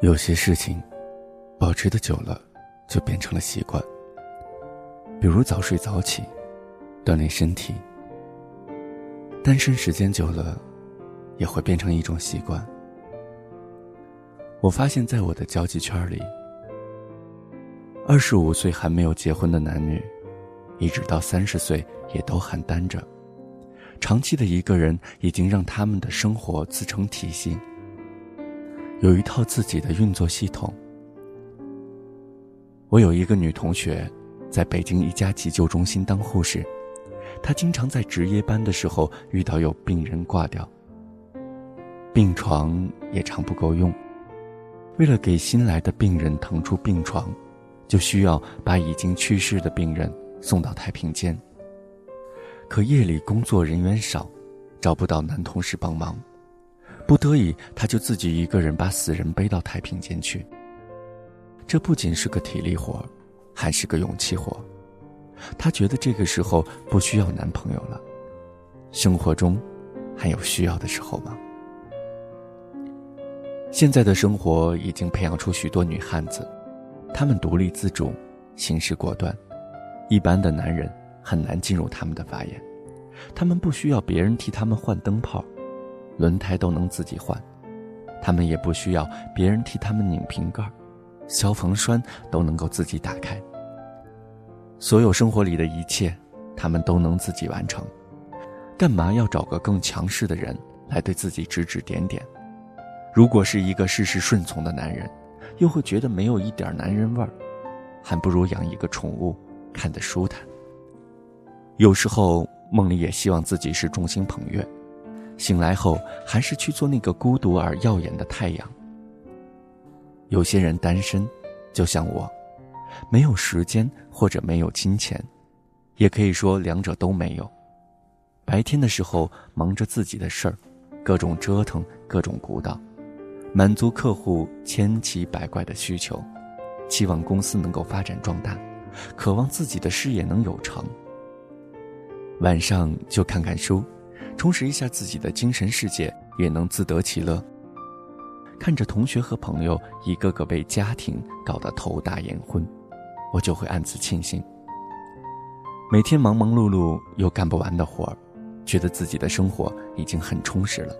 有些事情，保持的久了，就变成了习惯。比如早睡早起，锻炼身体。单身时间久了，也会变成一种习惯。我发现，在我的交际圈里，二十五岁还没有结婚的男女，一直到三十岁也都还单着。长期的一个人，已经让他们的生活自成体系。有一套自己的运作系统。我有一个女同学，在北京一家急救中心当护士，她经常在值夜班的时候遇到有病人挂掉，病床也常不够用。为了给新来的病人腾出病床，就需要把已经去世的病人送到太平间。可夜里工作人员少，找不到男同事帮忙。不得已，他就自己一个人把死人背到太平间去。这不仅是个体力活，还是个勇气活。他觉得这个时候不需要男朋友了。生活中，还有需要的时候吗？现在的生活已经培养出许多女汉子，她们独立自主，行事果断，一般的男人很难进入他们的法眼。他们不需要别人替他们换灯泡。轮胎都能自己换，他们也不需要别人替他们拧瓶盖，消防栓都能够自己打开。所有生活里的一切，他们都能自己完成，干嘛要找个更强势的人来对自己指指点点？如果是一个事事顺从的男人，又会觉得没有一点男人味儿，还不如养一个宠物，看得舒坦。有时候梦里也希望自己是众星捧月。醒来后，还是去做那个孤独而耀眼的太阳。有些人单身，就像我，没有时间或者没有金钱，也可以说两者都没有。白天的时候忙着自己的事儿，各种折腾，各种鼓捣，满足客户千奇百怪的需求，期望公司能够发展壮大，渴望自己的事业能有成。晚上就看看书。充实一下自己的精神世界，也能自得其乐。看着同学和朋友一个个被家庭搞得头大眼昏，我就会暗自庆幸。每天忙忙碌碌又干不完的活儿，觉得自己的生活已经很充实了，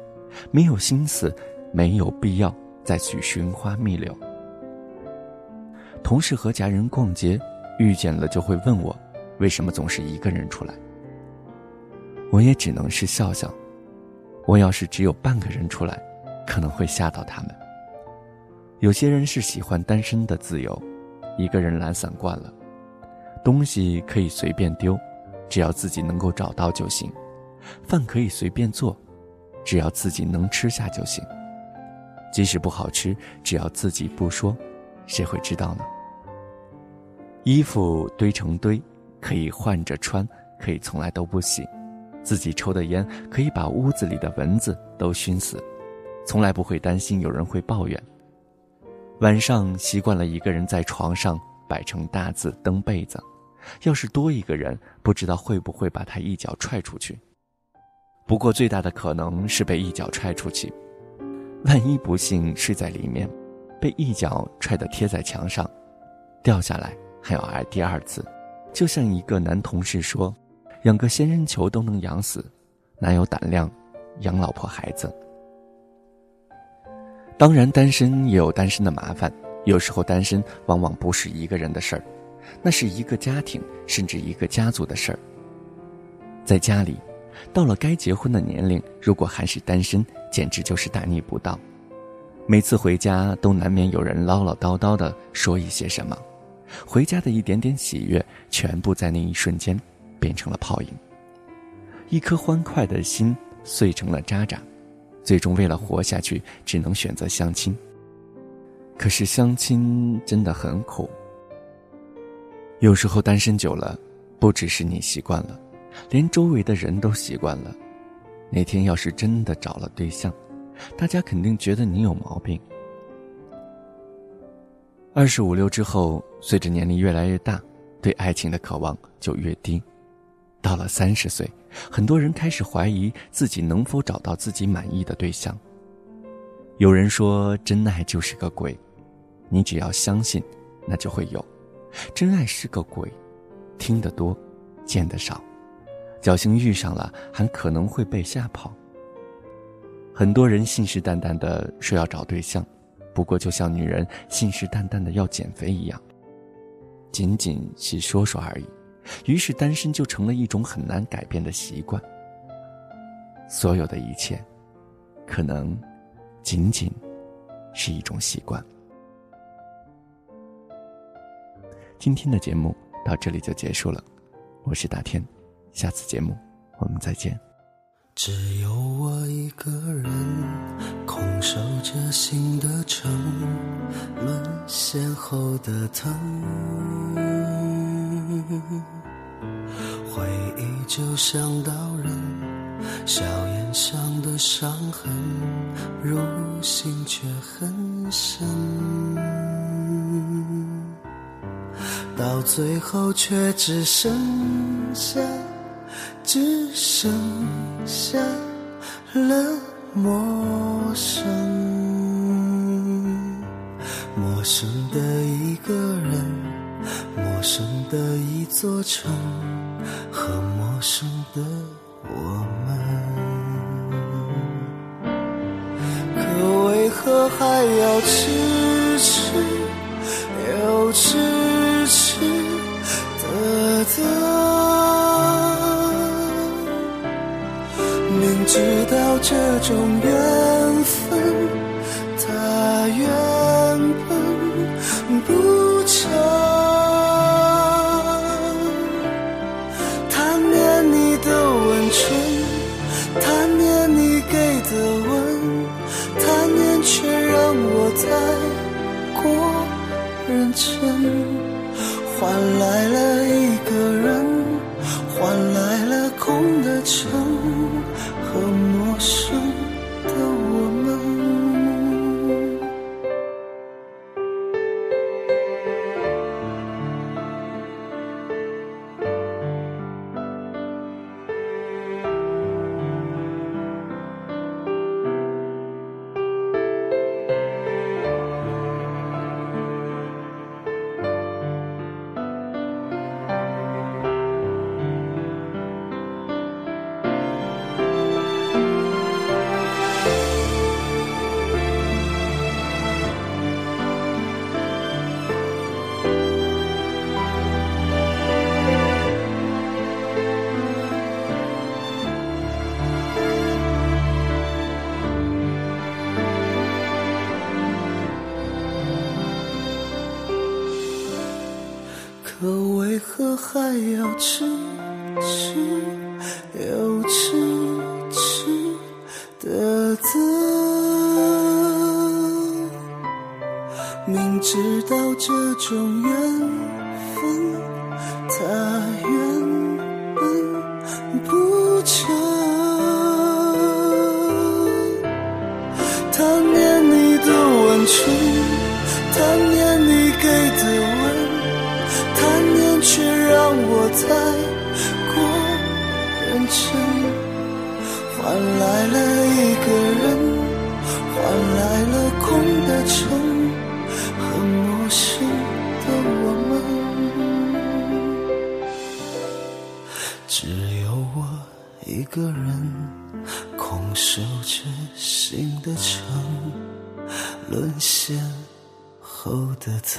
没有心思，没有必要再去寻花觅柳。同事和家人逛街，遇见了就会问我，为什么总是一个人出来。我也只能是笑笑。我要是只有半个人出来，可能会吓到他们。有些人是喜欢单身的自由，一个人懒散惯了，东西可以随便丢，只要自己能够找到就行；饭可以随便做，只要自己能吃下就行。即使不好吃，只要自己不说，谁会知道呢？衣服堆成堆，可以换着穿，可以从来都不洗。自己抽的烟可以把屋子里的蚊子都熏死，从来不会担心有人会抱怨。晚上习惯了一个人在床上摆成大字蹬被子，要是多一个人，不知道会不会把他一脚踹出去。不过最大的可能是被一脚踹出去，万一不幸睡在里面，被一脚踹得贴在墙上，掉下来还要挨第二次。就像一个男同事说。养个仙人球都能养死，哪有胆量养老婆孩子？当然，单身也有单身的麻烦。有时候，单身往往不是一个人的事儿，那是一个家庭甚至一个家族的事儿。在家里，到了该结婚的年龄，如果还是单身，简直就是大逆不道。每次回家，都难免有人唠唠叨叨的说一些什么，回家的一点点喜悦，全部在那一瞬间。变成了泡影，一颗欢快的心碎成了渣渣，最终为了活下去，只能选择相亲。可是相亲真的很苦。有时候单身久了，不只是你习惯了，连周围的人都习惯了。那天要是真的找了对象，大家肯定觉得你有毛病。二十五六之后，随着年龄越来越大，对爱情的渴望就越低。到了三十岁，很多人开始怀疑自己能否找到自己满意的对象。有人说，真爱就是个鬼，你只要相信，那就会有。真爱是个鬼，听得多，见得少，侥幸遇上了，还可能会被吓跑。很多人信誓旦旦的说要找对象，不过就像女人信誓旦旦的要减肥一样，仅仅是说说而已。于是单身就成了一种很难改变的习惯。所有的一切，可能。仅仅是一种习惯。今天的节目到这里就结束了，我是大天，下次节目我们再见。只有我一个人，空守着心的城，沦陷后的疼，回忆就像刀刃。笑颜上的伤痕，入心却很深，到最后却只剩下，只剩下了陌生，陌生的一个人，陌生的一座城，和陌生的。我们，可为何还要痴痴又痴痴的等？明知道这种缘分，过认真，换来了一个人，换来了空的城和陌生。为何还要痴痴又痴痴的等？明知道这种缘分，它原本不长。贪念你的温存，贪一个人，换来了空的城和陌生的我们。只有我一个人，空守着心的城，沦陷后的疼。